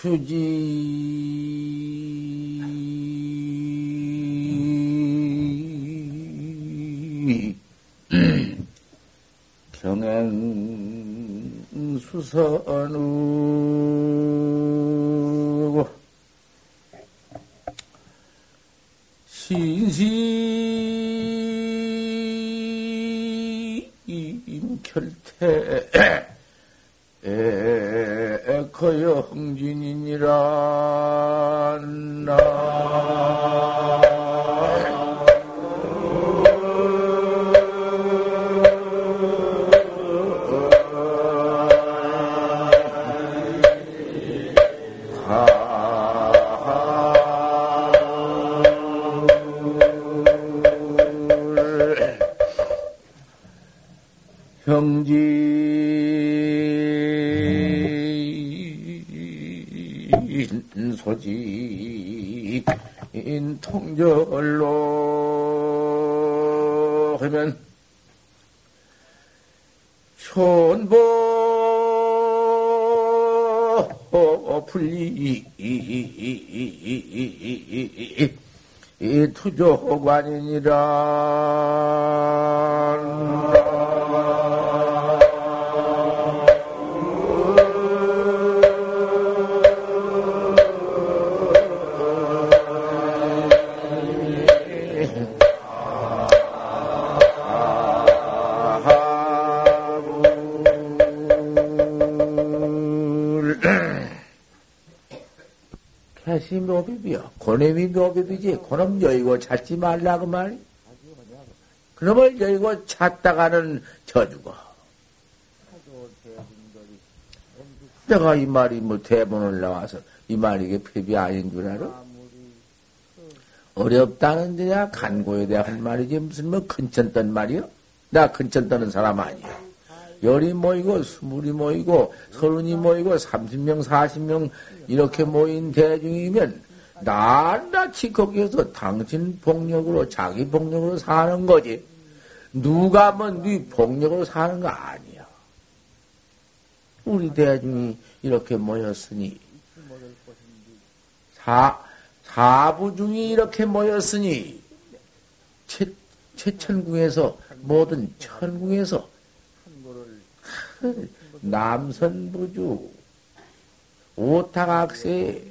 주지. 병행 수선우 신시 임결태 에커여 투조관이니라 개시 묘비비요. 고놈이 묘비비지. 고놈 여의고 찾지 말라고 말이. 그놈을 여의고 찾다가는 져주고. 내가 이 말이 뭐 대본을 나와서 이 말이 이게 폐비 아닌 줄 알아? 어렵다는 데야 간고에 대한 말이지 무슨 뭐 근천 떤 말이요? 나 근천 떠는 사람 아니야. 열이 모이고 스물이 모이고 서른이 모이고 삼십 명 사십 명 이렇게 모인 대중이면 낱낱이 거기에서 당신 복력으로 자기 복력으로 사는 거지. 누가 뭐네 복력으로 사는 거 아니야. 우리 대중이 이렇게 모였으니 사 사부 중이 이렇게 모였으니 최, 최천궁에서 모든 천궁에서 남선부주 오탁악세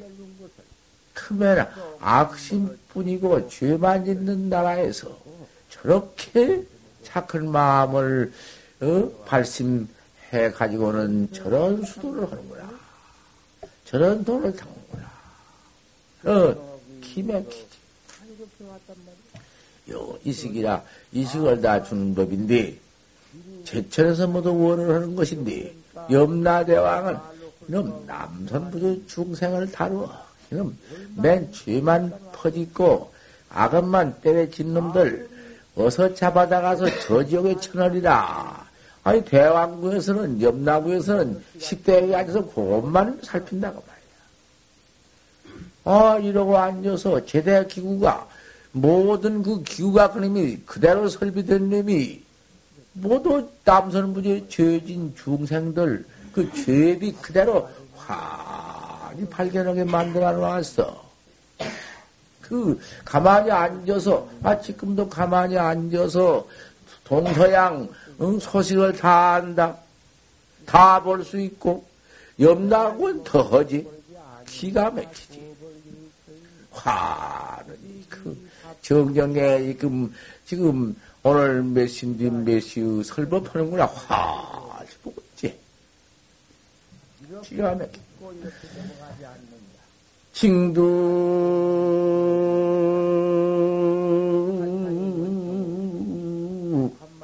크면 악심뿐이고 죄만 짓는 나라에서 저렇게 착한 마음을 어? 발심해 가지고는 저런 수도를 하는구나. 저런 돈을 당하는구나. 어, 기맥히지. 요, 이식이라, 이식을 다 주는 법인데, 제철에서 모두 원을 하는 것인데, 염라대왕은 이놈 남선부주 중생을 다루어. 이놈 맨 죄만 퍼짓고, 악업만 때려진 놈들, 어서 잡아다가서 저 지역에 쳐넣으리라. 아니, 대왕궁에서는, 염라궁에서는 10대에 앉아서 그것만 살핀다고 말이야. 아, 이러고 앉아서 제대 기구가, 모든 그 기구가 그놈이 그대로 설비된 놈이 모두 남선부지의 죄진 중생들 그 죄비 그대로 환히 발견하게 만들어 놨어. 그 가만히 앉아서 아 지금도 가만히 앉아서 동서양 응, 소식을 다 안다. 다 볼 수 있고 염락은 더하지. 기가 막히지. 화는 그 정경에 지금 지금 오늘 몇 시인지 몇 시의 설법하는구나. 화 보고 있지. 기가 막히. 징두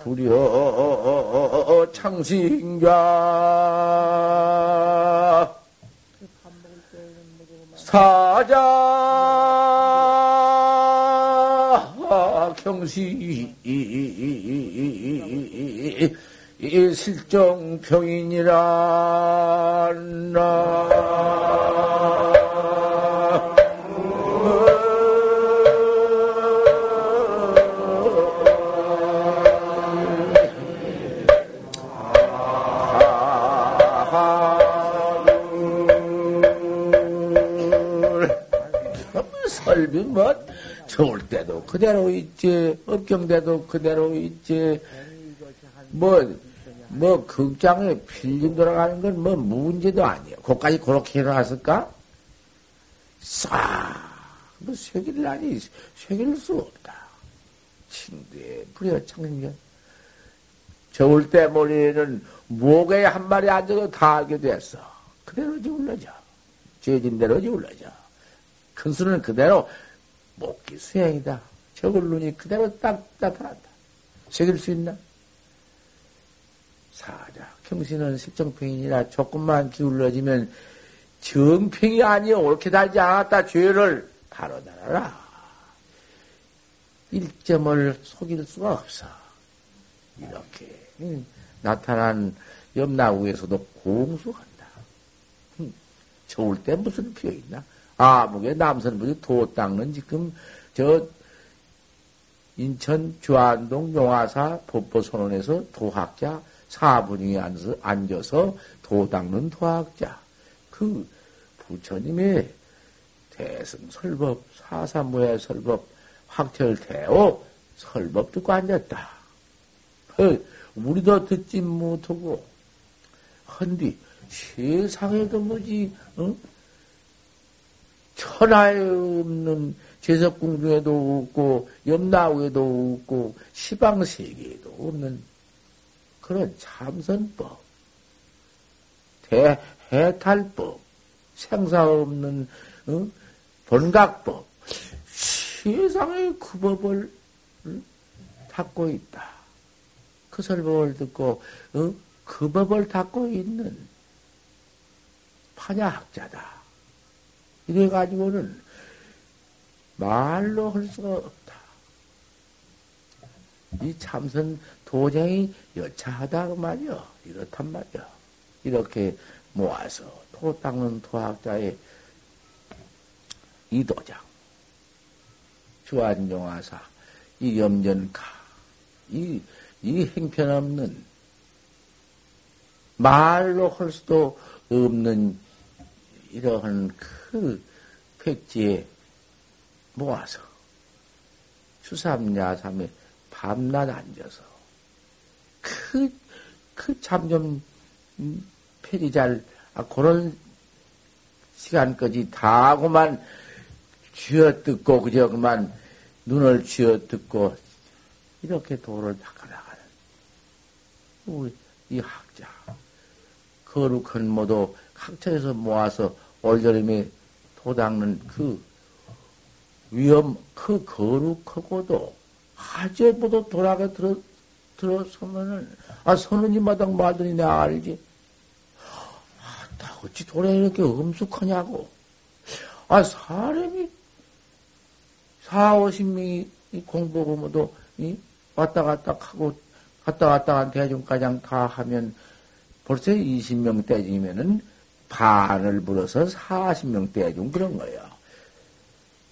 불여 창신가 사자 경시 실정평인이라 나 좋을 때도 그대로 있지 업경 때도 그대로 있지 뭐뭐 뭐 극장에 필름 돌아가는 건 뭐 문제도 아니에요. 그까지 그렇게 해놨을까? 싹, 뭐 새길라니 새길 수 없다. 칭대 불여 창년. 겨울 때 머리에는 목에 한 마리 앉아도 다 알게 됐어. 그대로 지울러져. 죄진 대로 지울러져. 큰 수는 그대로 목기 수행이다. 저걸 눈이 그대로 딱 나타난다. 새길 수 있나? 사자, 경신은 실정평이니라 조금만 기울어지면 정평이 아니여 옳게 달지 않았다. 죄를 바로 달아라. 일점을 속일 수가 없어. 이렇게 나타난 염나우에서도 공수한다. 좋을 때 무슨 피어 있나? 아무게 남선부지 도 닦는 지금 저 인천 주안동 용화사 법보선언에서 도학자 사부중에 앉아서, 앉아서 도 닦는 도학자 그 부처님의 대승 설법 사사무의 설법 확철대오 설법 듣고 앉았다. 그 우리도 듣지 못하고 헌디 세상에도 뭐지 어? 천하에 없는 제석궁 중에도 없고 염나우에도 없고 시방세계에도 없는 그런 참선법 대해탈법 생사 없는 어? 본각법 세상에 그 법을 응? 닦고 있다. 그 설법을 듣고 어? 그 법을 닦고 있는 파냐학자다. 이래 가지고는 말로 할 수가 없다. 이 참선 도장이 여차하다 그 말이여. 이렇단 말이여. 이렇게 모아서 토 닦는 토학자의 이 도장, 주안종화사, 이 염전가, 이, 이 행편없는 말로 할 수도 없는 이러한 그 백지에 모아서 추삼야삼에 밤낮 앉아서 그, 그참 좀, 음, 편이 잘, 아, 그런 시간까지 다 하고만 쥐어 뜯고, 그저 그만 눈을 쥐어 뜯고, 이렇게 도를 닦아나가는, 우리, 이 학자. 거룩한 모두 각처에서 모아서 올여름에 도닦는 그 위험, 그 거룩하고도 하제보도 돌아가 들어, 들어서면은, 아, 선언이 마당 말더니 내가 알지. 아, 나 어찌 돌에 이렇게 엄숙하냐고. 아, 사람이, 사, 오십 명이 공부하고 뭐도, 이, 왔다 갔다 하고, 갔다 갔다 한 대중가장 다 하면, 벌써 20명 대중이면은 반을 불어서 40명 대중 그런 거예요.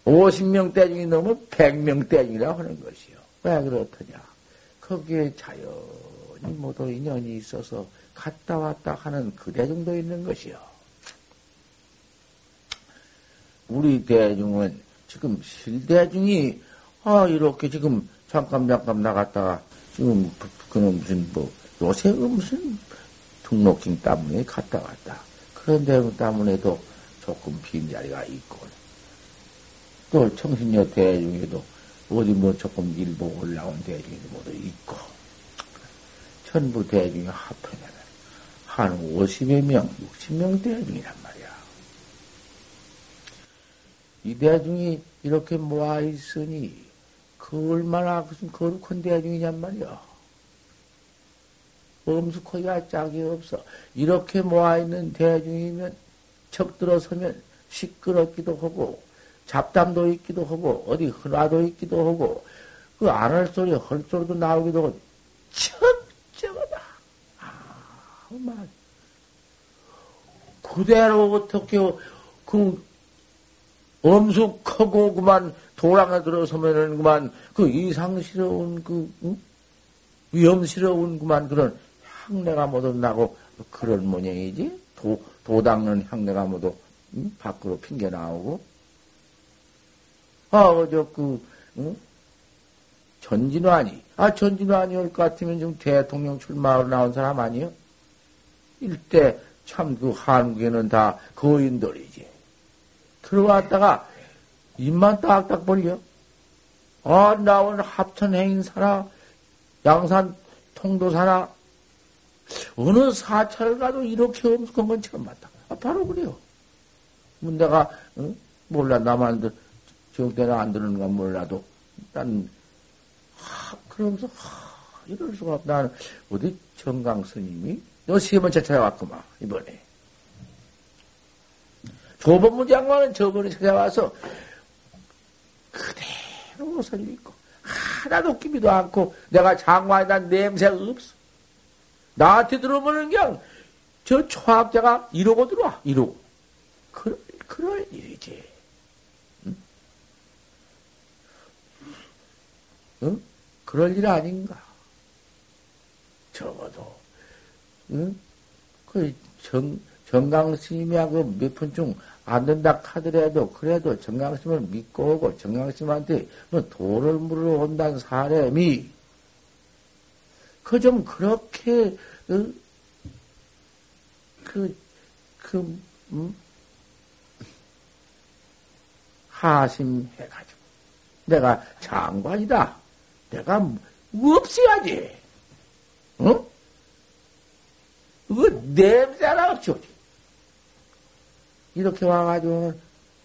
50명 대중이 넘으면 100명 대중이라고 하는 것이요. 왜 그렇더냐. 거기에 자연히 모두 인연이 있어서 갔다 왔다 하는 그 대중도 있는 것이요. 우리 대중은 지금 실대중이 아 이렇게 지금 잠깐 잠깐 나갔다가 지금 그는 무슨 뭐 요새 무슨 등록증 때문에 갔다 왔다. 그런 데 때문에도 조금 빈자리가 있고 또 청신여 대중에도 어디 뭐 조금 일보 올라온 대중이 모두 있고 전부 대중이 합해내면 한 50여 명, 60명 대중이란 말이야. 이 대중이 이렇게 모아 있으니 그 얼마나 거룩한 대중이냔 말이야. 엄숙하기가 짝이 없어. 이렇게 모아있는 대중이면 척 들어서면 시끄럽기도 하고 잡담도 있기도 하고 어디 흔화도 있기도 하고 그 안 할 소리 할 소리도 나오기도 하고 척저거다. 아, 말 그대로 어떻게 그 엄숙하고 그만 도랑에 들어서면은 그만 그 이상스러운 그 응? 위험스러운 그만 그런 향내가 모두 나고 그런 모양이지 도, 도 닦는 향내가 모두 응? 밖으로 핑겨 나오고 아, 어저 그, 응? 전진환이, 아, 전진환이 올 것 같으면 지금 대통령 출마하러 나온 사람 아니요? 일대 참 그 한국에는 다 거인들이지. 들어왔다가 입만 딱딱 벌려. 아, 나온 합천 행사나, 양산 통도사나, 어느 사찰을 가도 이렇게 엄숙한 건 처음 봤다. 아, 바로 그래요. 문제가, 응? 몰라, 나만 정대나 안 들었는가 몰라도, 난, 하, 그러면서, 하, 이럴 수가 없다. 나는, 어디 정강 스님이? 너 세 번째 찾아왔구만, 이번에. 조범무 장관은 저번에 찾아와서, 그대로 옷을 입고, 하나도 끼비도 않고, 내가 장관이다 냄새가 없어. 나한테 들어보는 그냥, 저 초학자가 이러고 들어와, 이러고. 그, 그럴 일이지. 응? 응? 그럴 일 아닌가. 적어도, 응? 그 정, 정강 스님이하고 몇 푼 중 안 된다 하더라도, 그래도 정강 스님을 믿고 오고, 정강 스님한테 뭐 물어 온다는 사람이, 그 좀 그렇게, 응? 그, 그, 음? 하심해가지고. 내가 장관이다. 내가 없어야지. 응? 그 냄새나 없지. 이렇게 와가지고,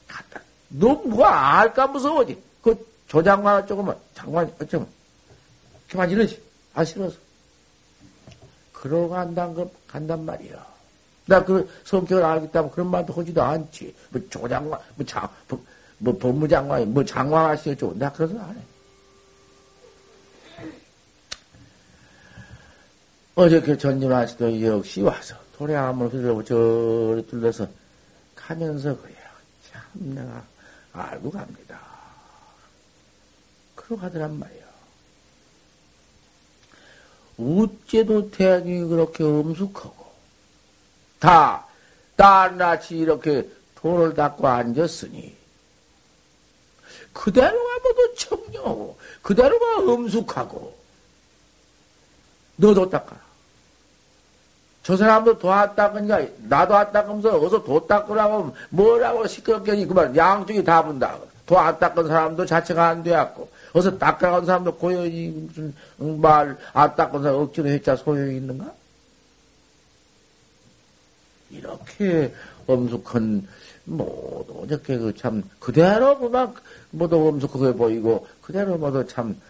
갔다. 너 뭐가 알까 무서워지. 그 조장관 조금만, 장관 어쩌면. 그만 이러지. 아, 싫어서. 그러고 간단, 그, 간단 말이야. 나그 성격을 알겠다면 그런 말도 하지도 않지. 뭐 조장관, 뭐 장, 뭐, 뭐 법무장관이, 뭐 장관 하시겠죠. 나 그래서 안 해. 어저께 씨도 역시 와서 도래함을 흐르고 저리 둘러서 가면서 그래요. 참 내가 알고 갑니다. 그러고 하더란 말이요. 우째도 태양이 그렇게 엄숙하고 다 딸같이 이렇게 돌을 닦고 앉았으니 그대로가 모두 청녀하고 그대로가 엄숙하고 너도 닦아라. 저 사람도 도와 닦으니까 나도 안 닦으면서 어서 도 닦으라고 뭐라고 시끄럽게 그만 양쪽이 다 분다. 도 안 닦은 사람도 자체가 안 되었고 어서 닦아간 사람도 고연히 무슨 말 안 닦은 사람 억지로 했자 소용이 있는가? 이렇게 엄숙한 모두 어저께 그 참 그대로 보면 모두 엄숙하게 보이고 그대로 모두 참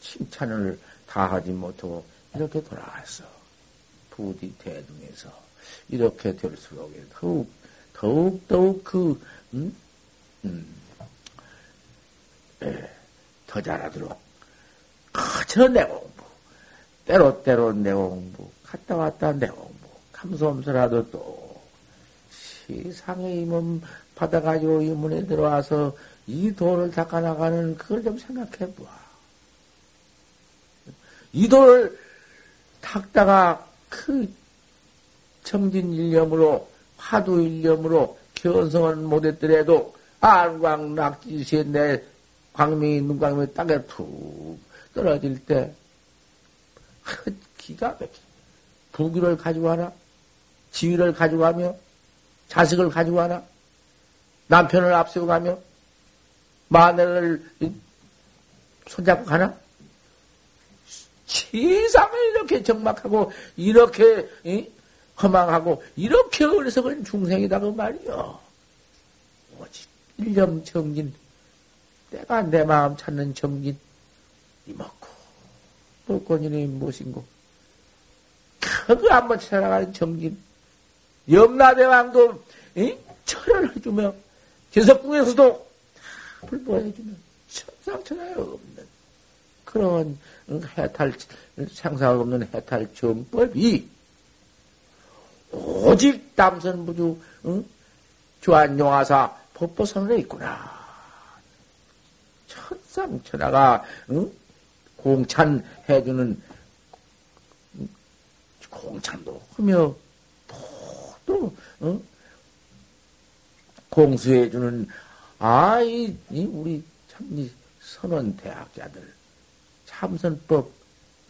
칭찬을 다 하지 못하고 이렇게 돌아왔어. 부디 대등에서 이렇게 될수록 더욱 더욱 더욱 그 음? 음, 에, 더 잘하도록. 내 공부. 때로 때로 내 공부. 갔다 왔다 내 공부. 감소함서라도 또. 세상의 임은 받아가지고 이 문에 들어와서 이 돌을 닦아나가는 그걸 좀 생각해 보아. 이 돌을 닦다가 그 청진 일념으로 화두 일념으로 견성은 못했더라도 안광 낙지시에 내 광명이 눈광명이 땅에 툭 떨어질 때 기가 막히 부귀를 가지고 하나 지위를 가지고 가며 자식을 가지고 하나 남편을 앞세우고 가며 마늘을 손잡고 가나 세상을 이렇게 정막하고 이렇게 이? 허망하고 이렇게 어리석은 중생이다 그 말이요. 오직 일념 정진 내가 내 마음 찾는 정진 이먹고 물권이니 무엇인고 그거 한번 찾아가는 정진 염라대왕도 이? 철을 해주며 제석궁에서도 불보해주면 천상천하에 없는 그런 해탈, 상상 없는 해탈 정법이 오직 담선부주, 응? 조안용화사 법보선에 있구나. 천상천하가, 응? 공찬해주는, 공찬도 하며, 또, 또, 응? 공수해주는 아, 이, 이 우리 참, 이 선원 대학자들, 참선법,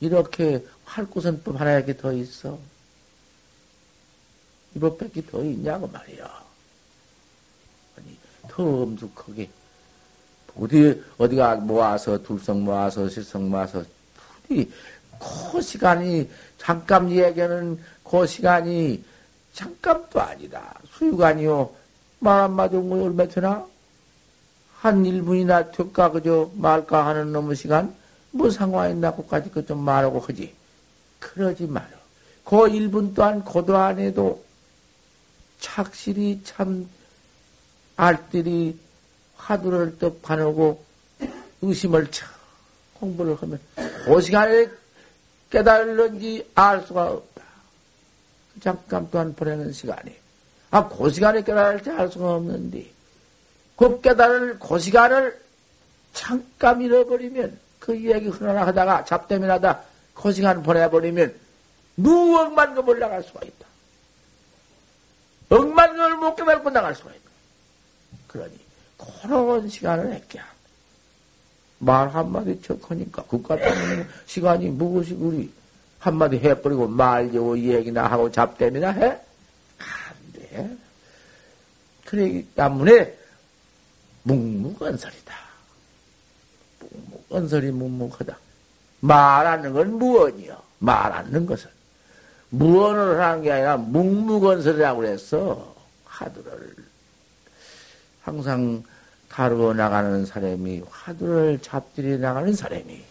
이렇게 활구선법 하나 이렇게 더 있어. 이법밖에 더 있냐고 말이야. 아니, 더 엄숙하게. 어디, 어디가 모아서, 둘성 모아서, 실성 모아서, 부디, 그 시간이, 잠깐 얘기하는 그 시간이 잠깐도 아니다. 수유간이요. 말 한마디 뭐 얼마 되나? 한 1분이나 될까, 그저 말까 하는 놈의 시간? 뭐 상관이 있나, 그까지 그 좀 말하고 하지. 그러지 마라. 그 1분 또한 고도 안 해도 착실히 참 알뜰히 화두를 떡 파놓고 의심을 참 공부를 하면 그 시간에 깨달는지 알 수가 없다. 잠깐 또한 보내는 시간이. 아, 그 시간에 깨달을지 알 수가 없는데, 그 깨달을, 그 시간을 잠깐 잃어버리면, 그 얘기 흐르나 하다가 나다, 그 시간 보내버리면, 누억만 금 올라갈 수가 있다. 억만 금을 못 깨달고 나갈 수가 있다. 그러니, 그런 시간을 했게 말 한마디 척하니까, 그깟 때문에 시간이 무엇이 우리 한마디 해버리고 말려고 얘기나 하고 잡담이나 해? 안 돼. 그러기 때문에 묵묵언설이다. 묵묵언설이 묵묵하다. 말하는 건 무언이요? 말하는 것은. 무언을 하는 게 아니라 묵묵언설이라고 그랬어. 하두를 항상 다루어 나가는 사람이 화두를 잡들이 나가는 사람이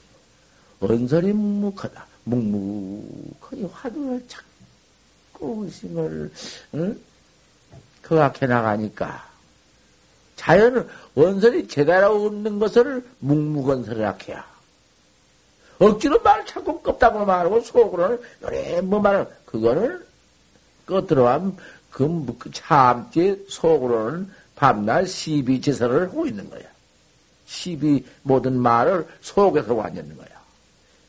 언설이 묵묵하다. 묵묵하게 화두를 자꾸 의심을 응? 그악해 나가니까 자연은 언설이 제대로 없는 것을 묵묵언설을 해야 억지로 말을 자꾸 껍다고 말하고 속으로는 요래 뭐 말을 그거는 끄들어간 그, 그 참지 속으로는 밤낮 시비 제설을 하고 있는 거야. 시비 모든 말을 속에서 완전는 거야.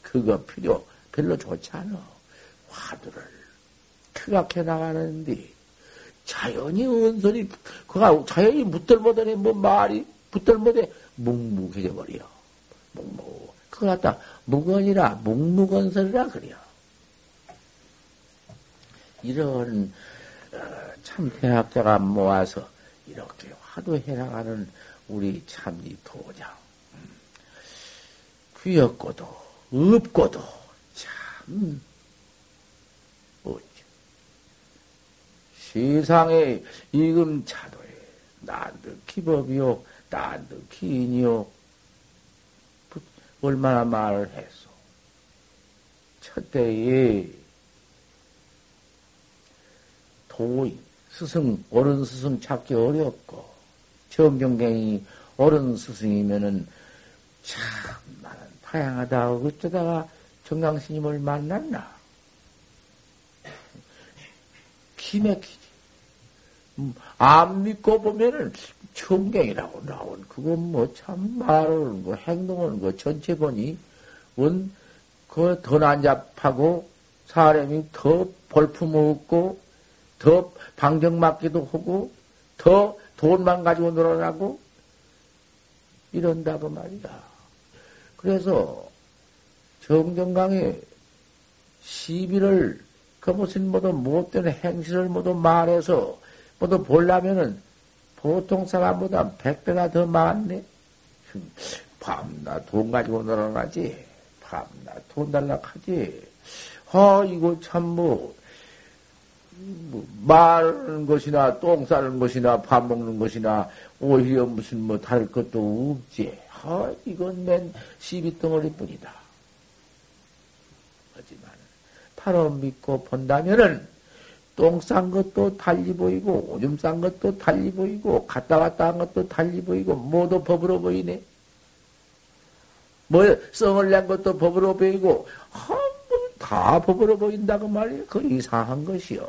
그거 필요 별로 좋지 않아. 화두를 크게 나가는데 자연이 은설이 그가 자연이 묻들보더니 뭐 말이 붙들보대 묵묵해져 버려. 묵묵. 그거 갖다 묵언이라 묵묵언설이라 그래요. 이런 어, 참 대학자가 모아서 이렇게 화두해 나가는 우리 참이 도장. 귀엽고도 없고도 참 어찌 세상에 이금 차도에 난득히 법이요 난득히 인이요 얼마나 말을 했어. 첫때에 도의 스승, 옳은 스승 찾기 어렵고, 정경갱이 옳은 스승이면은 참 다양하다. 어쩌다가 정강스님을 만났나? 기맥히지. 음, 안 믿고 보면은 청경이라고 나온 그건 뭐 참 말을 뭐 행동을 뭐 전체 보니 원그더 난잡하고 사람이 더 볼품 없고 더 방정 맞기도 하고 더 돈만 가지고 놀아나고 이런다고 말이다. 그래서 정정강에 시비를 그 무슨 모두 못된 행실을 모두 말해서 모두 보려면은 보통 사람보다 백배가 더 많네. 밤낮 돈 가지고 놀아나지. 밤낮 돈 달라하지. 아, 이거 참 뭐, 뭐, 말하는 것이나, 똥 싸는 것이나, 밥 먹는 것이나, 오히려 무슨 뭐 다를 것도 없지. 아, 이건 맨 시비 덩어리 뿐이다. 하지만, 바로 믿고 본다면은, 똥 싼 것도 달리 보이고, 오줌 싼 것도 달리 보이고, 갔다 왔다 한 것도 달리 보이고, 모두 법으로 보이네. 뭐, 썽을 낸 것도 법으로 보이고, 다 법으로 보인다고 말이에요. 그 이상한 것이요.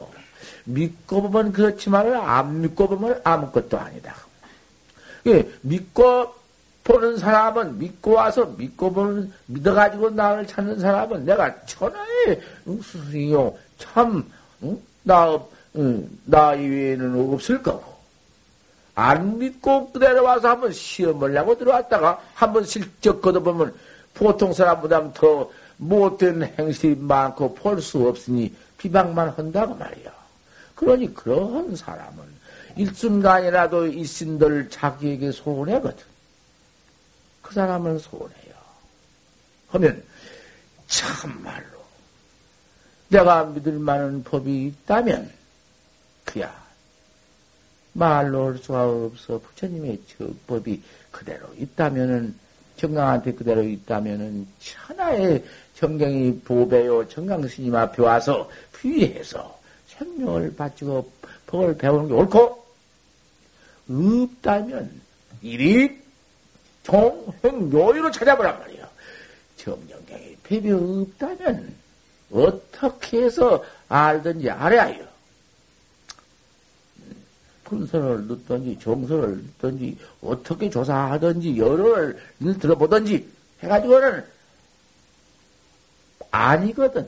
믿고 보면 그렇지만, 안 믿고 보면 아무것도 아니다. 예, 믿고 보는 사람은 믿고 와서 믿고 보는 믿어가지고 나를 찾는 사람은 내가 천하의 스승이요 참 응? 나, 이외에는 없을 거고 안 믿고 그대로 와서 한번 시험을 내고 들어왔다가 한번 실적 걷어보면 보통 사람보다 더 못된 행실이 많고 볼 수 없으니 비방만 한다고 말이야. 그러니 그러한 사람은 일순간이라도 이 신들 자기에게 소원해거든. 그 사람은 소원해요. 하면 참말로 내가 믿을 만한 법이 있다면 그야 말로 할 수가 없어 부처님의 적법이 그대로 있다면은 정강한테 그대로 있다면은 천하의 정경이 보배요 정강 스님 앞에 와서 피해서 생명을 바치고 법을 배우는 게 옳고 없다면 이리 종행묘의로 찾아보란 말이야. 정경경이 법이 없다면 어떻게 해서 알든지 알아야요. 분선을 넣든지 정선을 넣든지 어떻게 조사하든지 여론을 들어보든지 해가지고는 아니거든.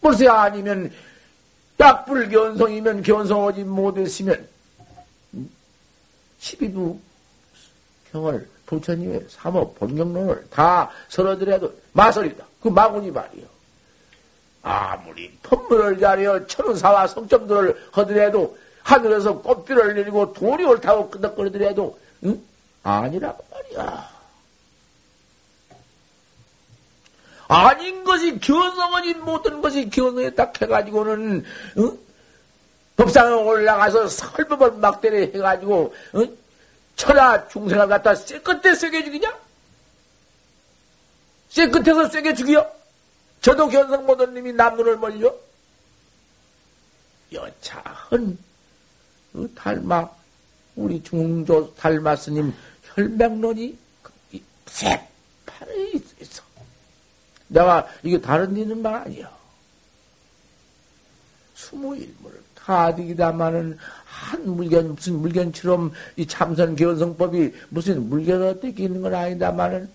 벌써 아니면 약불 견성이면 견성하지 못했으면 12두 평을 부처님의 삼업 본경론을 다 설어드려도 마설이다. 그 마구니 말이요. 아무리 법문을 잘하여 천사와 성점들을 하더라도 하늘에서 꽃비를 내리고 돈이 옳다고 끄덕거리더라도 응? 아니라고 말이야. 아닌 것이 견성은 모든 것이 견성에 딱 해가지고는 응? 법상에 올라가서 설법을 막대래 해가지고 응? 천하 중생을 갖다 쇠끝에 쇠게 죽이냐? 쇠끝에서 쇠게 죽여? 저도 견성 모든 님이 남눈을 멀려? 여차한 그 달마, 우리 중조 달마 스님 혈맹론이 새파래 있어. 내가 이게 다른 일은 말 아니야. 수무일물 가득이다마는 한 물견 무슨 물견처럼 이 참선 견성법이 무슨 물견 어떻게 있는 건 아니다마는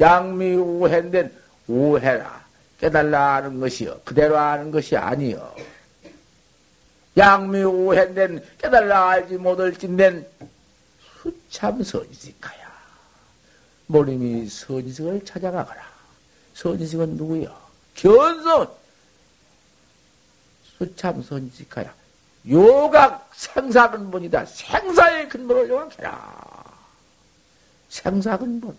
양미 오해된 오해라 깨달라 하는 것이요 그대로 하는 것이 아니요. 양미 오해된 깨달라 알지 못할 진된 수참 선지식하야. 모림이 선지식을 찾아가거라. 선지식은 누구요? 견성! 수참 선지식하야. 요각 생사 근본이다. 생사의 근본을 요각해라. 생사 근본.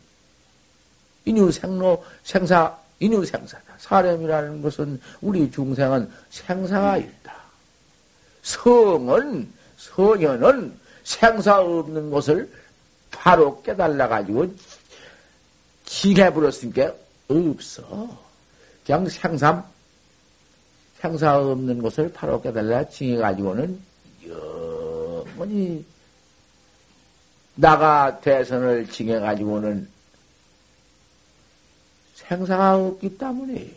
인유 생로 생사 인유 생사다. 사람이라는 것은 우리 중생은 생사가 있다. 성은 성현은 생사 없는 것을 바로 깨달아 가지고 징해버렸으니까 없어. 그냥 생삼 생사 없는 것을 바로 깨달아 징해 가지고는 영원히 나가 대선을 징해 가지고는 생사가 없기 때문에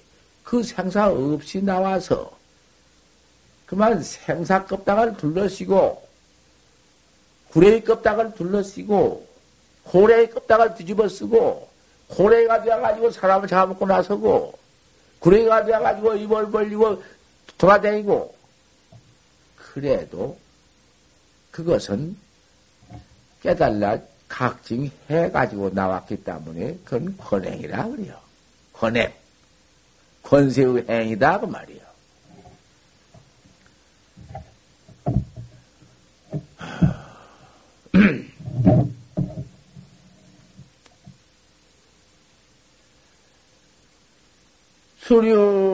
그 생사 없이 나와서 그만 생사 껍다가를 둘러쓰고 구레이 껍다가를 둘러쓰고 고래의 껍다가를 뒤집어 쓰고 고래가 되어가지고 사람을 잡아먹고 나서고 구레이가 되어가지고 입을 벌리고 돌아다니고 그래도 그것은 깨달라 각징해가지고 나왔기 때문에 그건 권행이라 그래요. 권행. 권세의 행이다 그 말이에요. 수료 오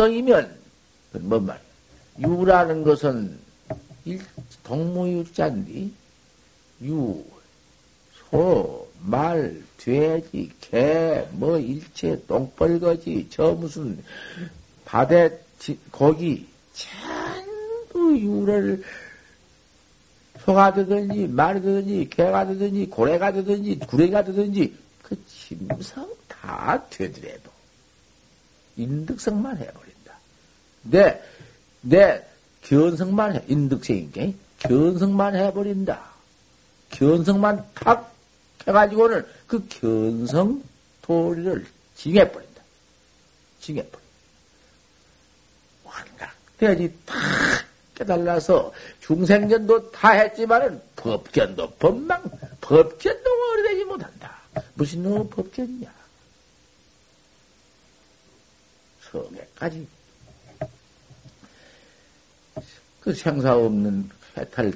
인덕성이면 뭔 말? 유라는 것은 일, 동무유자인데 유, 소, 말, 돼지, 개, 뭐 일체 똥벌거지, 저 무슨 바대 고기 전부 유를 소가 되든지 말이 되든지 개가 되든지 고래가 되든지 구레가 되든지 그 짐승 다 되더라도 인득성만 해버린다. 내, 내 견성만 해, 인득성인게 견성만 해버린다. 견성만 탁 해가지고는 그 견성 도리를 징해버린다. 징해버린다. 완각돼야지 탁 깨달아서 중생전도 다 했지만은 법견도 법망, 법견도 오래되지 못한다. 무슨 놈 법견이냐. 성에까지 그 생사 없는 해탈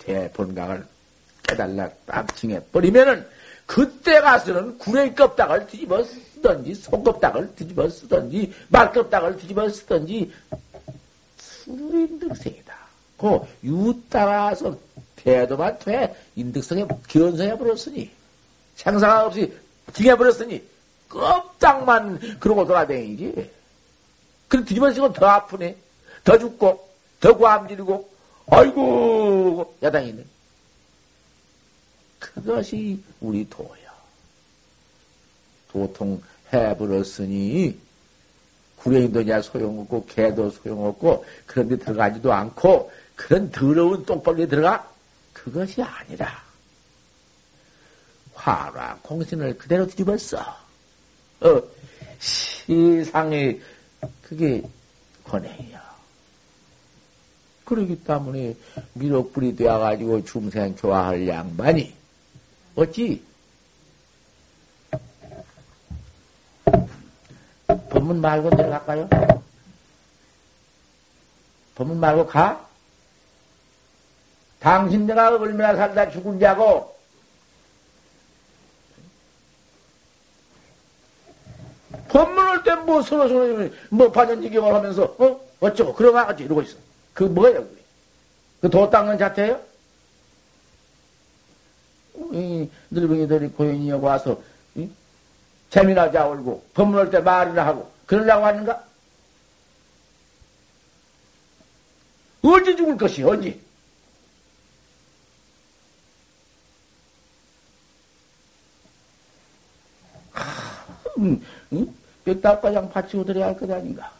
대본각을 깨달라 딱 징해버리면은 그때 가서는 구레 껍닥을 뒤집어 쓰든지 손껍닥을 뒤집어 쓰든지 말껍닥을 뒤집어 쓰든지 수인득생이다. 그 유 따라서 태도만 돼 인득성에 견성해 버렸으니 생사가 없이 징해 버렸으니 껍닥만 그러고 돌아다니지. 그래 뒤집어 쓰고 더 아프네. 더 죽고 더 과암지르고 아이고 야당이네. 그것이 우리 도야. 도통 해버렸으니 구레인도냐 소용없고 개도 소용없고 그런 데 들어가지도 않고 그런 더러운 똥벌에 들어가? 그것이 아니라 화라 공신을 그대로 뒤집었어. 어, 세상에 그게 권행이야. 그러기 때문에 미륵불이 되어가지고 중생 좋아할 양반이 어찌 법문 말고 내려갈까요? 법문 말고 가? 당신 내가 얼마나 살다 죽은 자고 법문할 때뭐 서로 서로 뭐 반연지경을 하면서 어 어쩌고 그러가 어찌 이러고 있어. 그 뭐예요? 그 도 닦는 자태예요? 이 늙은이들이 고인이 와서 이? 재미나 자울고 법문할 때 말이나 하고 그러려고 하는가? 언제 죽을 것이 언제? 음, 응? 뼈다과장 받치고 들어야 할 것 아닌가?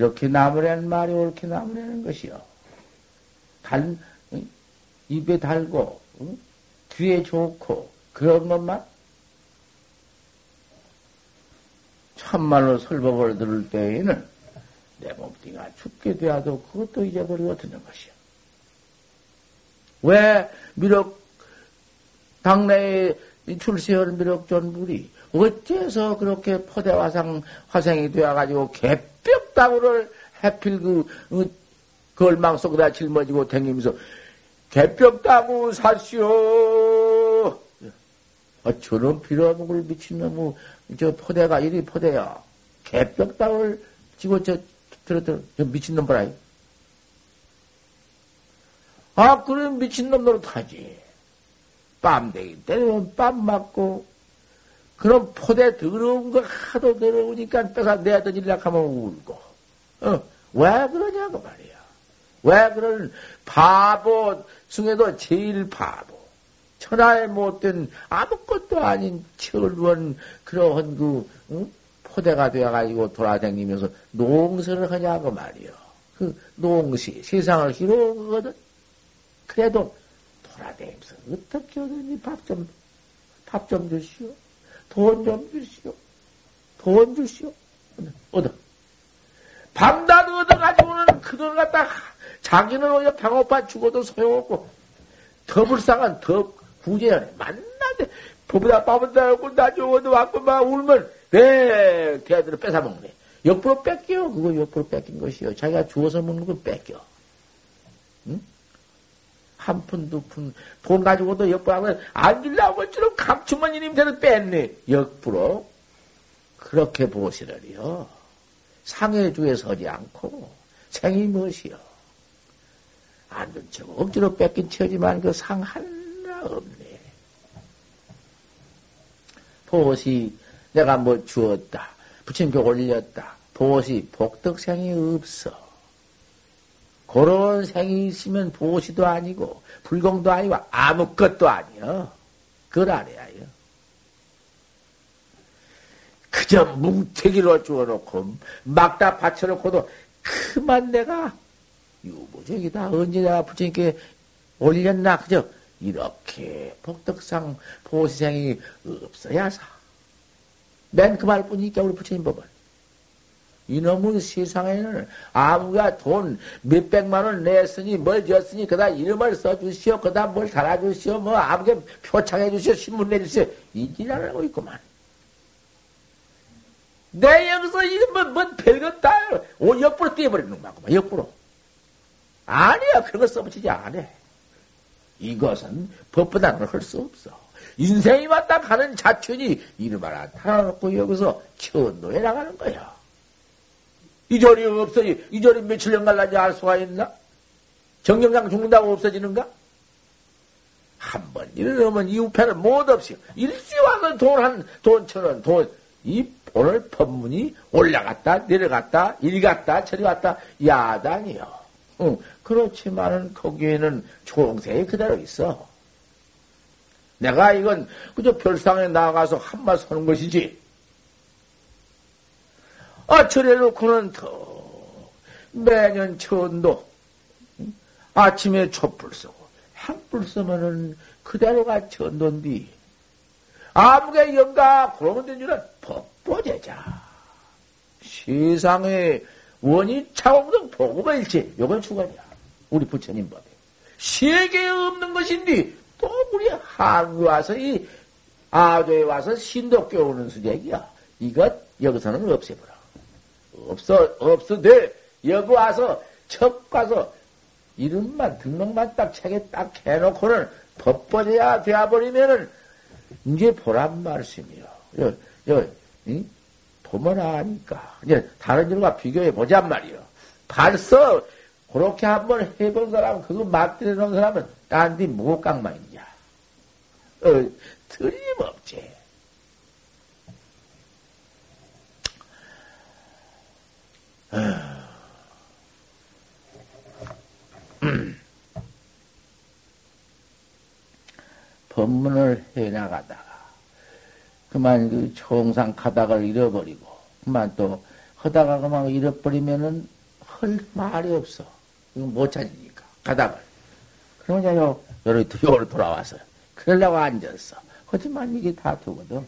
이렇게 나무라는 말이 옳게 나무라는 것이요. 달, 응? 입에 달고, 응? 귀에 좋고, 그런 것만? 참말로 설법을 들을 때에는 내 몸뚱이가 죽게 되어도 그것도 잊어버리고 듣는 것이요. 왜, 미륵 당내에 출세한 미륵존불이 어째서 그렇게 포대화상 화생이 되어가지고 개 뼈다구를 해필 그, 그 걸망 속에다 짊어지고 댕기면서 개뼈다구 사시오. 아, 저런 빌어먹을 미친놈의 저 포대가 이리 포대야. 개뼈다구를 지고 저, 들어, 저 미친놈 봐라. 아, 그런 미친놈 노릇하지. 빰대기 때리면 빰 맞고, 그런 포대 더러운 거 하도 더러우니까 뺏어 내던지려고 하면 울고, 어, 왜 그러냐고 말이야. 왜 그런 바보 중에도 제일 바보. 천하에 못된 아무것도 아닌 철원 그러한 그, 응? 포대가 되어가지고 돌아다니면서 농사를 하냐고 말이요. 그 농시, 세상을 희롱하거든. 그래도 돌아다니면서 어떻게 하든지 밥 좀, 밥 좀 주시오. 돈 좀 주시오. 돈 주시오. 얻어. 밤낮 얻어가지고는 그걸 갖다 자기는 오히려 배고파 죽어도 소용없고 더 불쌍한 더 구제하네. 만나게 법보다 밥은 다 없고 나 죽어도 왔고 막 울면 내 개들을 뺏어먹네. 옆으로 뺏겨. 그거 옆으로 뺏긴 것이요. 자기가 주워서 먹는 거 뺏겨. 응? 한 푼, 두 푼, 돈 가지고도 옆으로 하면 안 길라고 것처럼 감추머니님들은 뺐네. 옆으로. 그렇게 보시라리요. 상해 주에 서지 않고 생이 무엇이요? 안준 척 억지로 뺏긴 처지만 그 상 하나 없네. 보시 내가 뭐 주었다. 부침교 올렸다. 보시 복덕생이 없어. 그런 생이 있으면 보시도 아니고 불공도 아니고 아무것도 아니여. 그걸 알아야요. 그저 뭉태기로 주워놓고 막다 받쳐놓고도 그만 내가 유보적이다. 언제 내가 부처님께 올렸나 그저 이렇게 복덕상 보시생이 없어야 사. 맨 그 말뿐이니까 우리 부처님 법은. 이놈의 세상에는 아무가 돈 몇백만 원 냈으니 뭘 줬으니 그다 이름을 써주시오 그다 뭘 달아주시오 뭐 아무게 표창해 주시오 신문 내주시오 이 지랄하고 있구만 내 여기서 이런 뭐, 뭔 별것 다 오, 옆으로 뛰어버리는 거구만. 옆으로. 아니야 그런 거 써붙이지 않아. 이것은 법보다는 할 수 없어. 인생이 왔다 가는 자춘이 이름을 나타나놓고 여기서 천도에 나가는 거야. 이 절이 없어지, 이 절이 며칠 년 갈라지 알 수가 있나? 정경장 죽는다고 없어지는가? 한 번 일어나면 이 우패는 못 없이, 일시 와서 돈 한, 돈 천 원, 돈, 이 오늘 법문이 올라갔다, 내려갔다, 이리 갔다, 저리 갔다, 야단이요. 응, 그렇지만은 거기에는 총생이 그대로 있어. 내가 이건 그저 별상에 나가서 한마 서는 것이지. 아, 저래놓고는 더 매년 천도 아침에 촛불 쏘고 한불 쏘면은 그대로가 천도인디 아무게 영가 그러면 된 줄은 법 보제자 세상에 원이 차오등 보고가 일체 요건 주관이야 우리 부처님 법에 세계에 없는 것인데 또 우리 한국 와서 이 아도에 와서 신도 껴오는 수작이야 이것 여기서는 없애버려 없어, 없어 돼. 여기 와서, 척 가서, 이름만, 등록만 딱 책에 딱 해놓고는 법벌이야 되어버리면은, 이제 보란 말씀이요. 응? 보면 아니까. 이제 다른 일과 비교해 보잔 말이요. 벌써, 그렇게 한번 해본 사람, 그거 맞들여 놓은 사람은 딴데 무곡강만이냐. 어, 틀림없지. 법문을 해나가다가 그만 그 총상 가닥을 잃어버리고 그만 또 하다가 그만 잃어버리면은 할 말이 없어. 이거 못 찾으니까 가닥을. 그러면 요 요로 요로 돌아와서 그러려고 앉았어. 하지만 이게 다 되거든.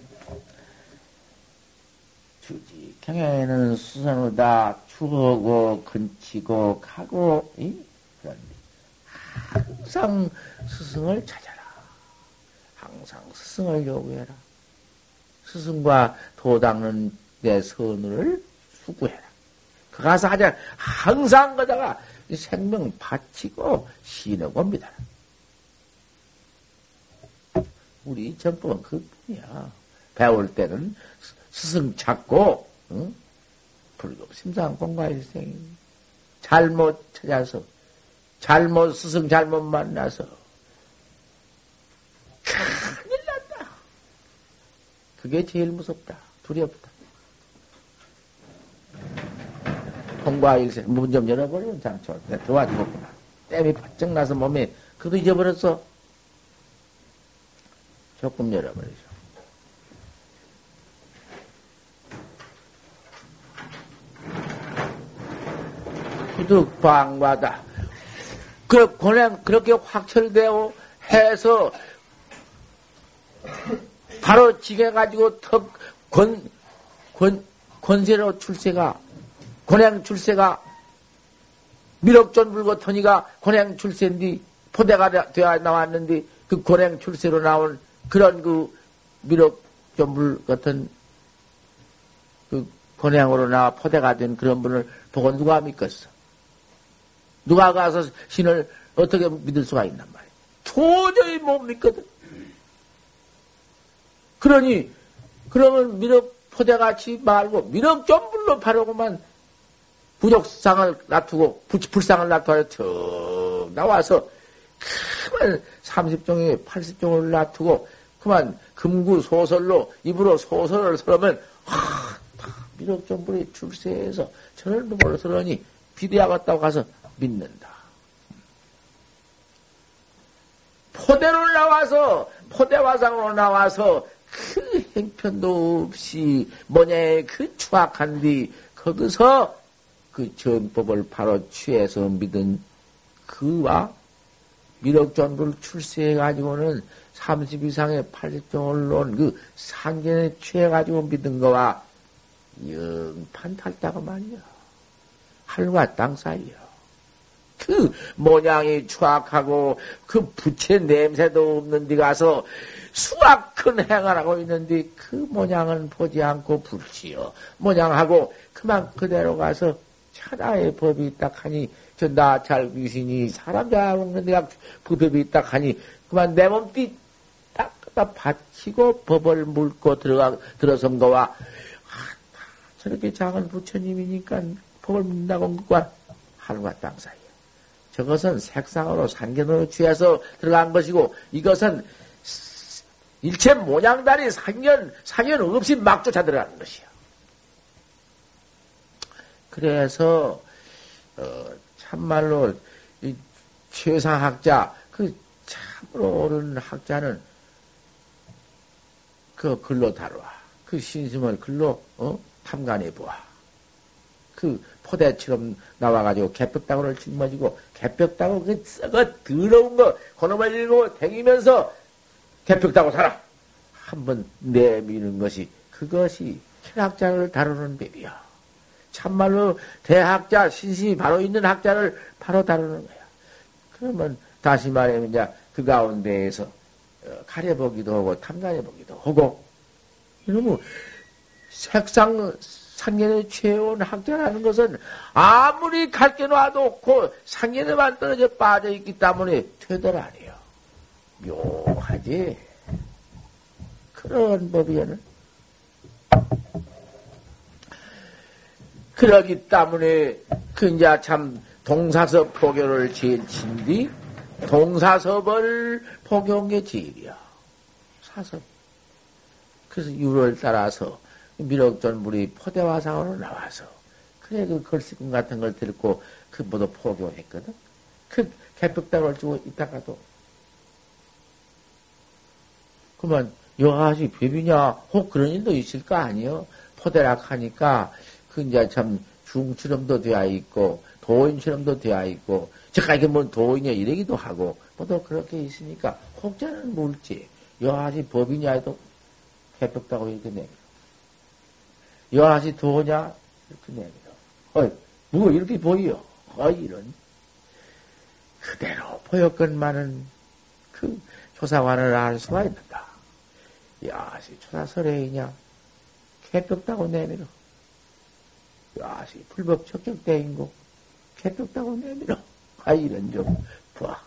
주지 경에는 수선우다 추하고 근치고 가고 이? 그런데 항상 스승을 찾아라. 항상 스승을 요구해라. 스승과 도닦는 내 선을 수구해라. 그 가서 하자 항상 거다가 생명 바치고 신어봅니다. 우리 전법은 그뿐이야. 배울 때는 스승 찾고, 응? 불급심상 공과일생. 잘못 찾아서, 잘못, 스승 잘못 만나서, 큰일 난다. 그게 제일 무섭다. 두렵다. 공과일생, 문 좀 열어버리면 장초. 내가 들어와 죽었구나. 땜이 바짝 나서 몸에, 그도 잊어버렸어. 조금 열어버리죠. 구득 방과다. 그, 그냥 그렇게 확철되어 해서 바로 지게가지고 턱, 권, 권, 권세로 출세가, 권양 출세가, 미륵전 물고터니가 권양 출세인데, 포대가 되어 나왔는데, 그 권양 출세로 나온 그런 그 미륵전 물 같은 권양으로나 포대가 된 그런 분을 보고 누가 믿겠어? 누가 가서 신을 어떻게 믿을 수가 있단 말이야. 도저히 못 믿거든. 그러니, 그러면 미륵 포대같이 말고, 미륵 전불로 바르고만 부족상을 놔두고, 불상을 놔두고, 턱 나와서, 그만 30종에 80종을 놔두고, 그만 금구 소설로, 입으로 소설을 설으면, 하, 미륵 전불이 출세해서 저를 누구를 설으니 비대하겠다고 가서 믿는다. 포대로 나와서, 포대화상으로 나와서 그 행편도 없이 뭐냐 그 추악한 뒤 거기서 그 전법을 바로 취해서 믿은 그와 미륵전부를 출세해가지고는 30 이상의 80종을 놓은 그 상견에 취해가지고 믿은 거와 영판 탈다고 말이야. 하늘과 땅 사이야. 그 모양이 추악하고 그 부채 냄새도 없는 데 가서 수악 큰 행을 하고 있는데 그 모양은 보지 않고 불지어 모양하고 그만 그대로 가서 천하의 법이 있다 하니 저 나찰 귀신이 사람 잡아먹는 데가 법이 있다 하니 그만 내 몸띠 딱 갖다 받치고 법을 물고 들어가 들어선 거와 아, 저렇게 작은 부처님이니까 법을 묻는다고 그과 하늘과 땅 사이. 저것은 색상으로 상견으로 취해서 들어간 것이고 이것은 일체 모양다리 상견, 상견 없이 막 쫓아 들어가는 것이야. 그래서, 어, 참말로, 이 최상 학자, 그 참으로 옳은 학자는 그 글로 다루어. 그 신심을 글로, 어, 탐관해 보아. 그 포대처럼 나와가지고 개벽다구를 짊어지고 개벽다구 그 썩어 더러운 거 그놈을 일고 댕기면서 개벽다구 살아 한번 내미는 것이 그것이 철학자를 다루는 법이야. 참말로 대학자 신심이 바로 있는 학자를 바로 다루는 거야. 그러면 다시 말하면 이제 그 가운데에서 어, 가려보기도 하고 탐관해보기도 하고 이러면 색상 상견에 취해온 학자라는 것은 아무리 갈게 놔도 그 상견에만 떨어져 빠져있기 때문에 되들 아니에요. 묘하지. 그런 법이에는. 그러기 때문에 그 이제 참 동사섭 포교를 제일 친뒤 동사섭을 포교한 게 제일이야. 사섭. 그래서 유를 따라서 미륵전물이 포대화상으로 나와서 그래 그 글씨금 같은 걸 들고 그 모두 포교했거든. 그 개벽당을 주고 있다가도 그만 여하시 비비냐 혹 그런 일도 있을 거 아니요. 포대락 하니까 그 이제 참 중처럼도 되어 있고 도인처럼도 되어 있고 이게 뭐 도인이야 이러기도 하고 뭐또 그렇게 있으니까 혹자는 물지 여하시 법이냐 해도 개벽다고 이렇게 내. 여하시 도냐? 이렇게 내밀어. 어이, 뭐 이렇게 보여? 어이, 이런. 그대로 보였건만은 그 조사관을 알 수가 있는다. 야시 조사설레이냐? 개벽다고 내밀어. 야시 불법 적격대인고 개벽다고 내밀어. 아, 이런 좀 봐.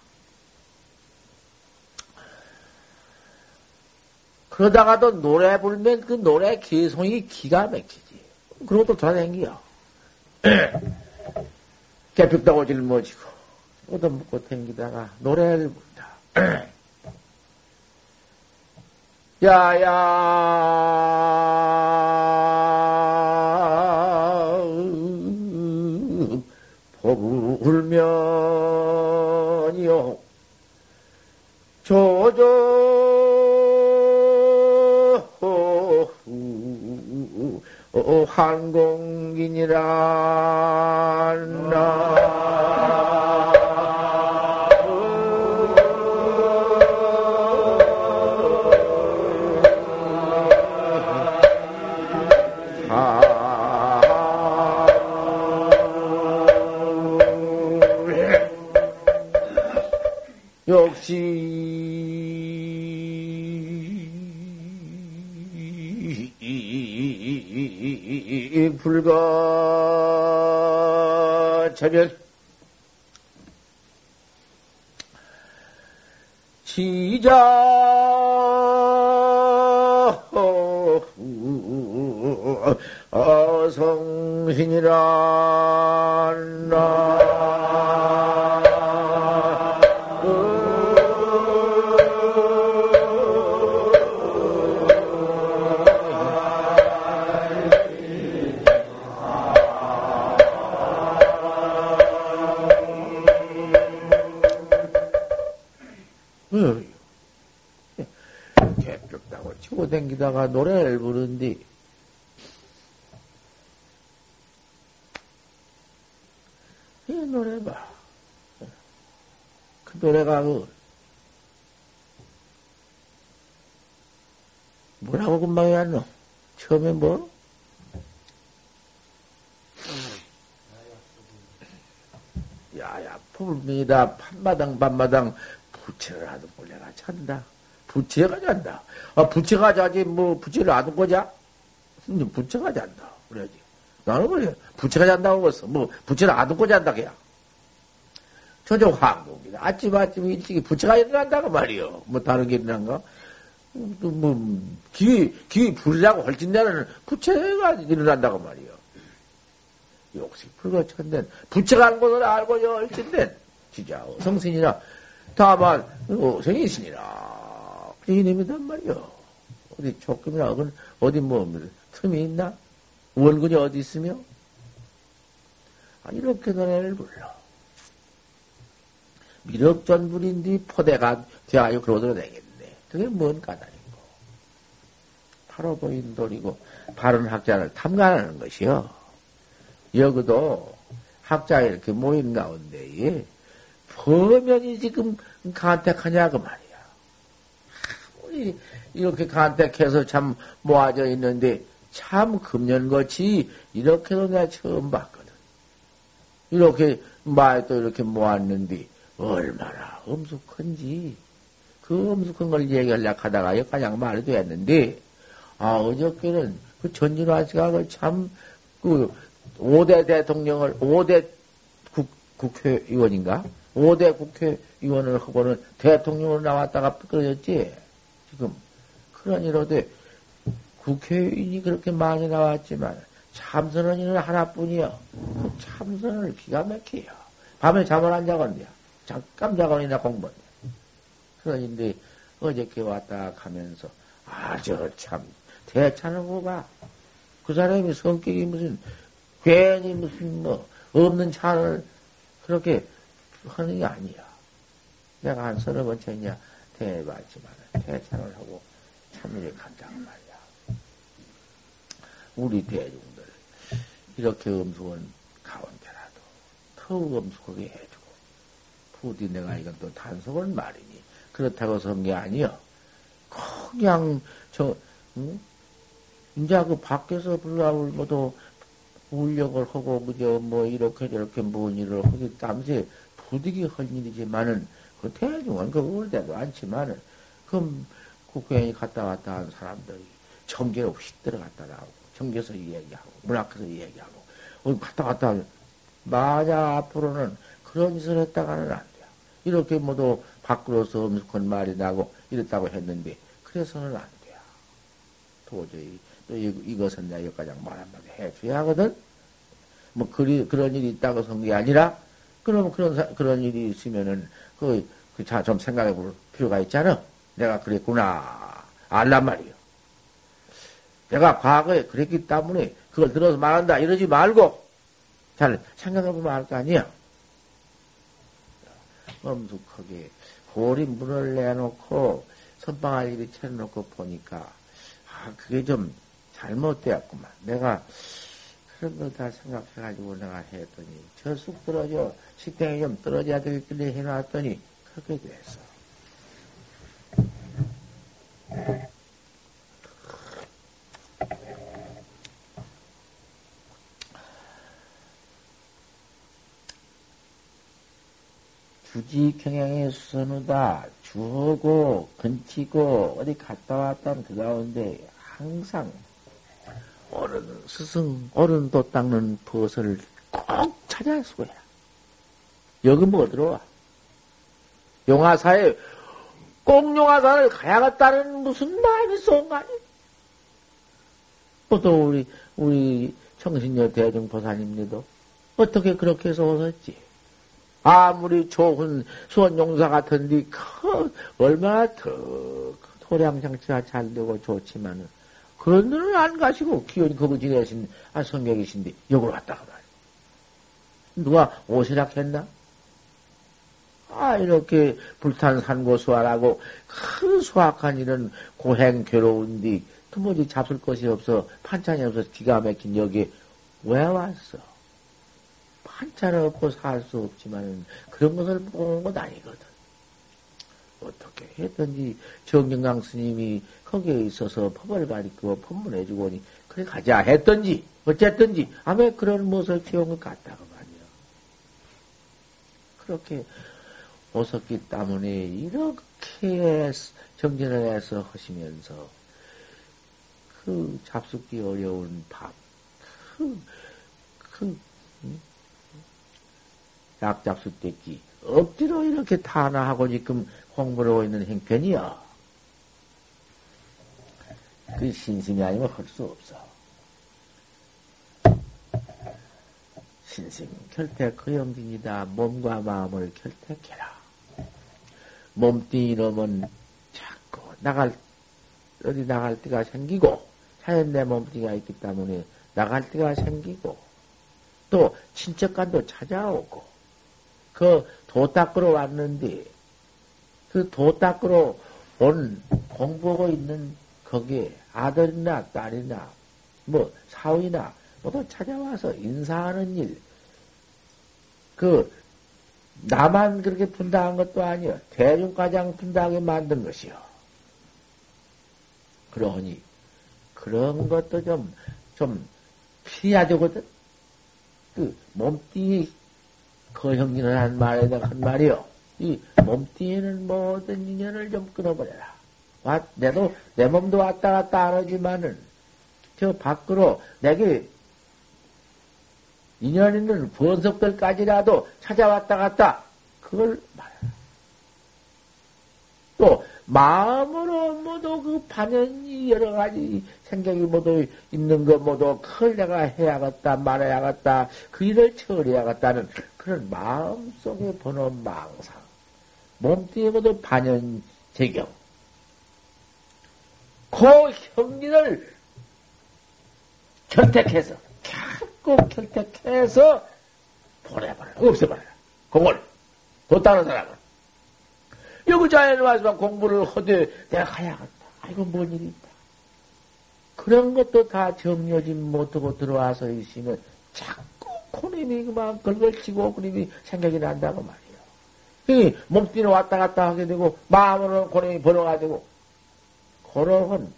그러다가도 노래 부르면 그 노래 개성이 기가 막히지. 또 돌아다니겨. 개벽다고 짊어지고, 얻어먹고 댕기다가 노래를 부른다. 야야, 법을면이요. 조조 한공인이라 나 불거 저별 시작 어성신이라 나 댕기다가 노래를 부른디 이 노래 봐. 그 노래가 그 뭐라고 금방 해왔노? 처음에 뭐? 야야 풀미다 판마당 밤마당 부채를 하던 걸 내가 찬다. 부채가 잔다. 아, 부채가 자지, 뭐, 부채를 안 거자? 부채가 잔다. 그래야지. 나는 그래. 부채가 잔다고 그랬어. 뭐, 부채를 안거 잔다, 그야. 저저 황국이다. 아침 아침 일찍이 부채가 일어난다고 말이요. 뭐, 다른 게 일어난가? 뭐, 기, 기 부리라고 헐진다는 부채가 일어난다고 말이요. 욕식 불거천된 부채가 한 것을 알고 열진된 진짜 성신이나 다만 성이신이라 이놈이단 말이요. 어디 조금이나 어디, 어디 뭐 틈이 있나? 원근이 어디 있으며? 아, 이렇게 노래를 불러. 미륵전불인디 포대가 되하여 그러도록 되겠네. 그게 뭔 까닭이고. 바로 보인 돌이고, 바른 학자를 탐관하는 것이요. 여기도 학자가 이렇게 모인 가운데에 범연이 지금 간택하냐 그 말이야. 우리 이렇게 간택해서 참 모아져 있는데 참 금년같이 이렇게도 내가 처음 봤거든. 이렇게 말도 이렇게 모았는데 얼마나 엄숙한지 그 엄숙한 걸 얘기하려고 하다가 여기까지 말해도 했는데 아 어저께는 그 전진화 씨가 참그 5대 대통령을 5대 국, 국회의원인가? 5대 국회의원을 하고는 대통령으로 나왔다가 끌어졌지. 지금. 그러니로되 국회의원이 그렇게 많이 나왔지만 참선원이는 하나뿐이요. 그 참선을 기가 막혀요. 밤에 잠을 안 자건데요. 잠깐 자건이나 공부한대. 그러는데 어저께 왔다 가면서 아저 참 대차는 거가 그 사람이 성격이 무슨 괜히 무슨 뭐 없는 차를 그렇게 하는 게 아니야. 내가 한 서너 번째냐 대해봤지만 대찬을 하고 참여를 간다고 말이야. 우리 대중들 이렇게 음숙한 가운데라도 더욱 음숙하게 해주고 부디 내가 이건 또 단속을 말이니 그렇다고 선 게 아니여. 그냥 저 응? 이제 그 밖에서 뭐도 울력을 하고 그저 뭐 이렇게 저렇게 뭔 일을 하기 땀새 부득이 할 일이지만은 그 대중은 그 을대도 않지만은 그 국회의원이 갔다 왔다 한 사람들이 정계로 휙 들어갔다 나오고 정계에서 얘기하고 문학에서 얘기하고 어디 갔다 왔다 하면 만약 앞으로는 그런 짓을 했다가는 안 돼요. 이렇게 모두 밖으로서 엄숙한 말이 나고 이랬다고 했는데 그래서는 안 돼요. 도저히 이 것은 내가 여기까지 말 한마디 해줘야 하거든? 뭐, 그리, 그런 일이 있다고 선게 아니라, 그럼 그런, 그런 일이 있으면은, 그, 그, 자, 좀 생각해 볼 필요가 있잖아. 내가 그랬구나. 알란 말이요. 내가 과거에 그랬기 때문에 그걸 들어서 말한다. 이러지 말고, 잘 생각해 보면 알 거 아니야. 엄숙하게, 고리 문을 내놓고, 선방할 일이 차려놓고 보니까, 아, 그게 좀 잘못되었구만. 내가 그런 거 다 생각해가지고 내가 했더니 저 쑥 떨어져 식당에 좀 떨어져야 되겠길래 해놨더니 그렇게 됐어. 주지 경향의 선우다 주하고 근치고 어디 갔다 왔다는 그 가운데 항상 어른 스승, 어른도 닦는 버섯을 꼭 찾아서 해라. 여기 뭐 들어와? 용화사에 꼭 용화사를 가야겠다는 무슨 마음이 쏜가니? 또 우리 우리 청신여 대중 보사님도 어떻게 그렇게 해서 오셨지? 아무리 좋은 수원용사 같은데 그 얼마나 더 토량장치가 잘 되고 좋지만은 그런 데는 안 가시고 기어이 거기 지내신 아 성격이신데 여기로 왔다가 말이야. 누가 오시라 했나? 아 이렇게 불탄 산고수화라고 큰 수확한 일은 고행 괴로운디 도무지 잡을 것이 없어 판찬이 없어서 기가 막힌 여기 왜 왔어? 판찬 없고 살 수 없지만 그런 것을 보는 건 아니거든. 어떻게 했든지 정경강 스님이 거기에 있어서 법을 가리고 법문해주고 오니 그래 가자 했든지 어쨌든지 아마 그런 무엇을 키운 것 같다고 말이야. 그렇게 오셨기 때문에 이렇게 정진을 해서 하시면서 그 잡숫기 어려운 밥, 그, 그, 약잡숫대기, 억지로 이렇게 탄화하고 지금 하고 있는 행편이야. 그 신심이 아니면 할 수 없어. 신심 결택 그영진이다. 몸과 마음을 결택해라. 몸뚱이 이름은 자꾸 나갈, 어디 나갈 때가 생기고, 하얀 내 몸뚱이가 있기 때문에 나갈 때가 생기고, 또 친척간도 찾아오고, 그 도 닦으러 왔는데, 그 도 닦으러 온 공부하고 있는 거기에 아들이나 딸이나, 뭐, 사위나, 모두 찾아와서 인사하는 일, 그, 나만 그렇게 분당한 것도 아니요. 대중가장 분당하게 만든 것이요. 그러니, 그런 것도 좀, 좀, 피해야 되거든? 그, 몸뚱이, 거형기는 한 말에 대한 한 말이요. 이 몸뚱이는 모든 인연을 좀 끊어버려라. 와, 내도, 내 몸도 왔다 갔다 안 하지만은, 저 밖으로 내게 인연 있는 번석들까지라도 찾아왔다 갔다. 그걸 말해라. 또, 마음으로 모두 그 반연이 여러 가지 생각이 모두 있는 거 모두 그걸 내가 해야겠다, 말해야겠다, 그 일을 처리해야겠다는 그런 마음 속에 보는 망상. 몸뚱이 모두 반연 제경. 그 형리를 결택해서 꼭 결택해서 보내버려. 없애버려라. 공을. 못 따는 사람은. 여기 자연에 와서 공부를 하되 내가 가야겠다. 아이고, 뭔 있다. 그런 것도 다 정려지 못하고 들어와서 있으면 자꾸 코님이 그만 걸걸치고 그림이 생각이 난다고 말이에요. 몸띠는 왔다 갔다 하게 되고 마음으로는 고님이 벌어가지고 그러한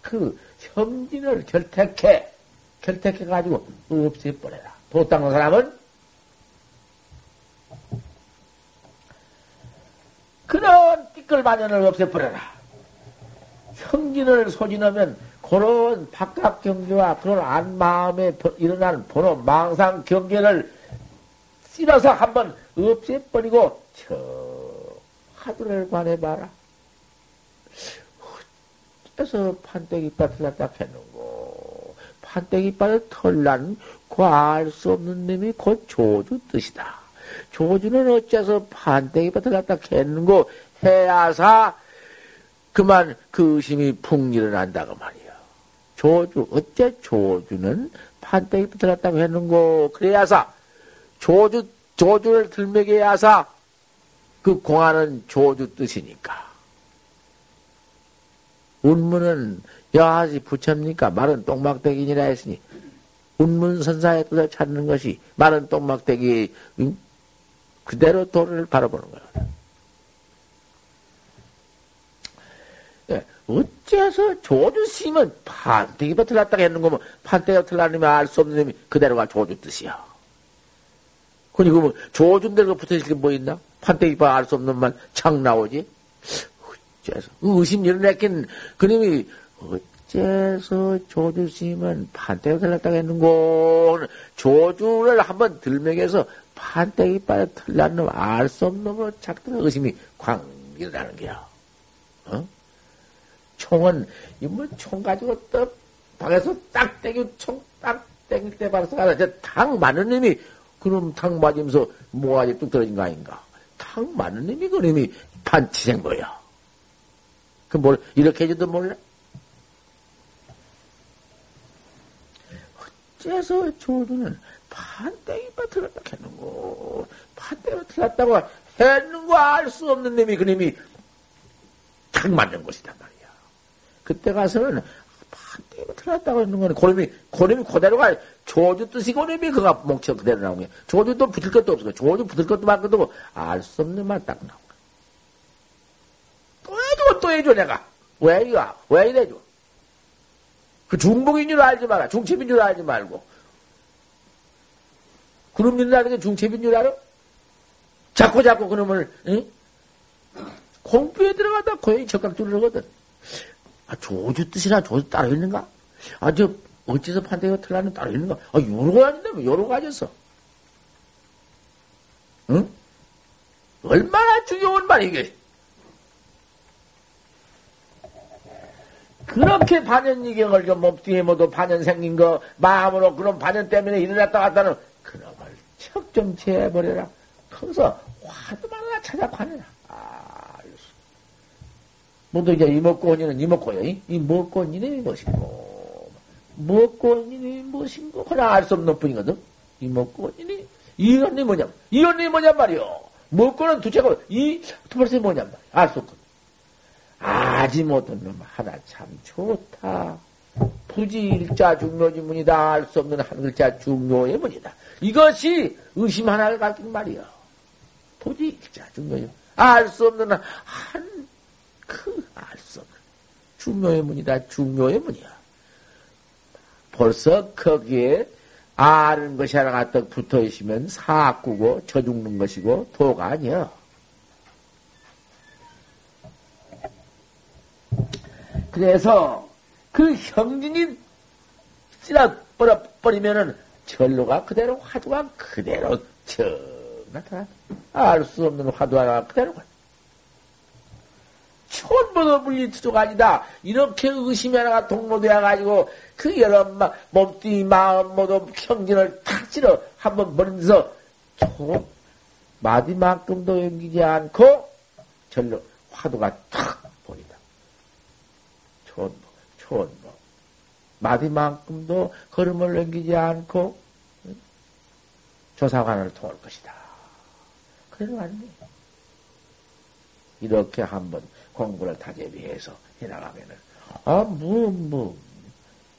그 형진을 결택해 결택해 가지고 없애버려라. 도 닦는 사람은 그런 띠끌마년을 없애버려라. 형진을 소진하면 그런 바깥 경계와 그런 안 마음에 일어나는 번호 망상 경계를 쓸어서 한번 없애버리고 저 하늘을 관해봐라. 어째서 판때기 밭을 갖다 캐는고 판때기 밭을 털난 구할 수 없는 놈이 곧 조주 뜻이다. 조주는 어째서 밭을 갖다 캐는고 해야사 그만 그 의심이 풍 일어난다고 말이야. 조주, 어째 조주는 판때기 밭을 갖다 캐는고 그래야사 조주, 조주를 들먹여야사 그 공하는 조주 뜻이니까. 운문은 여하시 부처입니까? 말은 똥막대기니라 했으니 운문선사의 뜻을 찾는 것이 말은 똥막대기 응? 그대로 도를 바라보는 거야. 예, 어째서 조주 스님은 판때기가 틀렸다고 했는 거면 판때기가 틀렸으면 알 수 없는 놈이 그대로가 조주 뜻이야. 그니 그러면 조준대로 붙어있을 게 뭐 있나? 판때기가 알수 없는 말창 나오지? 어째서 의심 일어났긴 그놈이 어째서 조주 스님은 판때기 틀렸다고 했는고 조주를 한번 들먹여서 판때기 빠져 틀린 놈, 알 수 없는 놈으로 작든 의심이 광기라는 거야. 어? 총은, 이뭐 총 가지고 또 방에서 딱 땡기, 총딱 땡길 때 봐서 가라. 당 많은 놈이 그놈 당 맞으면서 뭐가지 뚝 떨어진 거 아닌가. 당 많은 놈이 그놈이 판치생 거야. 그 뭘, 이렇게 해줘도 몰라? 어째서 조주는 판때기만 틀었다 했는고, 판때기만 틀었다고 했는고 알 수 없는 놈이 그놈이 탁 맞는 것이단 말이야. 그때 가서는 판때기만 틀었다고 했는 거는 고놈이, 고놈이 그대로가 조주 뜻이 고놈이 그가 몽쳐 그대로 나온 거야. 조주도 붙을 것도 없어. 조주 붙을 것도 말 것도 없고, 알 수 없는 말 딱 나온 거야. 또 해줘, 또 해줘, 내가. 왜 이거, 왜 이래줘? 그 중복인 줄 알지 마라. 중첩인 줄 알지 말고. 그놈 믿는다는 게 중첩인 줄 알아? 자꾸 자꾸 그놈을, 응? 공부에 들어가다 고양이 적각줄을 하거든. 아, 조주 뜻이나 조주 따로 있는가? 아, 저, 어째서 판대가 틀라는 따로 있는가? 아, 여러 가지인데, 여러 가지였어. 응? 얼마나 중요한 말이 이게. 그렇게 반연이경을 좀 몸뚱이에 모두 반연 생긴 거 마음으로 그런 반연 때문에 일어났다 갔다는 척좀 제해버려라. 커서 화두만 하나 찾아 관해라. 아, 모두 이제 이목고원이는 이목고요. 이 먹고원이는 무엇인고, 먹고원이는 무엇인고, 그냥 알수 없는 뿐이거든. 이목고원이니, 이언니 뭐냐, 이언니 뭐냔 말이요. 먹고는 두째고, 이 두 번째 뭐냔 말이야. 알수 없거든. 아지 놈 하나 참 좋다. 부지 일자 중묘지 문이다. 알 수 없는 한 글자 중묘의 문이다. 이것이 의심 하나를 가진 말이야. 부지 일자 중묘지 알수 없는 한, 그, 알 수 없는 중묘의 문이다. 중묘의 문이야. 벌써 거기에 아는 것이 하나가 딱 붙어 있으면 사꾸고 저 죽는 것이고 도가 아니야. 그래서 그 형진이 찌라 버려버리면은 전로가 그대로 화두가 그대로 저 나타나. 알 수 없는 화두 하나 그대로 가. 천번도 물리투도가 아니다. 이렇게 의심이 하나가 동로되어 가지고 그 여러 몸뚱이 마음 모두 형진을 탁 찔러 한번 버리면서 초 마디만큼도 연기지 않고 절로 화두가 탁촌 보, 촌보. 마디만큼도 걸음을 넘기지 않고 조사관을 통할 것이다. 안 돼. 이렇게 한번 공부를 다재비해서 해나가면은, 아, 뭐, 뭐,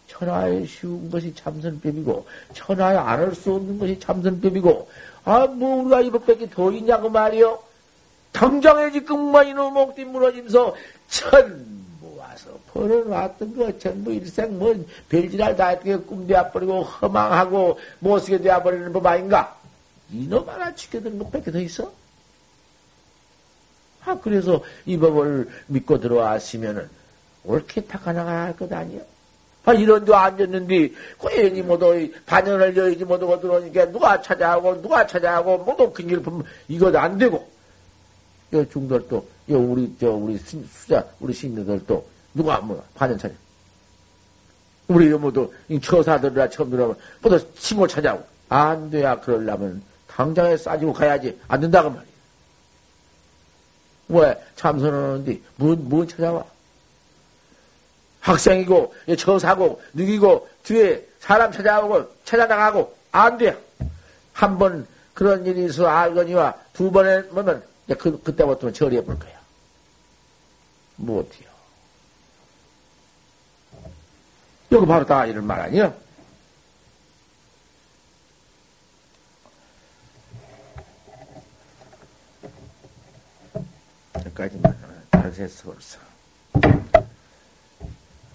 천하에 쉬운 것이 참선법이고, 천하에 안할수 없는 것이 참선법이고, 아, 뭐, 우리가 이것밖에 더 있냐고 말이요? 당장에 지금 만 이놈 목뒤 무너짐서, 천, 와서 벌어놨던 거 전부 일생 뭐 별지랄 다 어떻게 꿈되어버리고 허망하고 못쓰게 되어버리는 법 아닌가? 이놈 하나 지켜든 것밖에 더 있어? 아, 그래서 이 법을 믿고 들어왔으면은 옳게 탁하나갈 것 아니야? 아, 이런 데 앉았는데, 고연히 모두 반연을 여의지 못하고 들어오니까 누가 찾아하고, 누가 찾아하고, 모두 큰일 보면 이것 안 되고. 여 중들도, 여 우리, 저, 우리 수자, 우리 신녀들도 누가 뭐 반연차냐? 우리 여모도 처사들이라 처음 들어보면 모두 침을 찾아오고 안 돼야 그러려면 당장에 싸지고 가야지 안 된다고 말이야. 왜 참선하는데 뭔, 뭔 찾아와? 학생이고 처사고 누기고 뒤에 사람 찾아오고 찾아나가고 안 돼. 한 번 그런 일이 있어 알거니와 두 번에 보면 그, 그때부터는 처리해 볼 거야. 못해요. 여기 바로 다 이런 말 아니야? 여기까지만 다르겠어 벌써.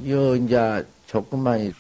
여 이제 조금만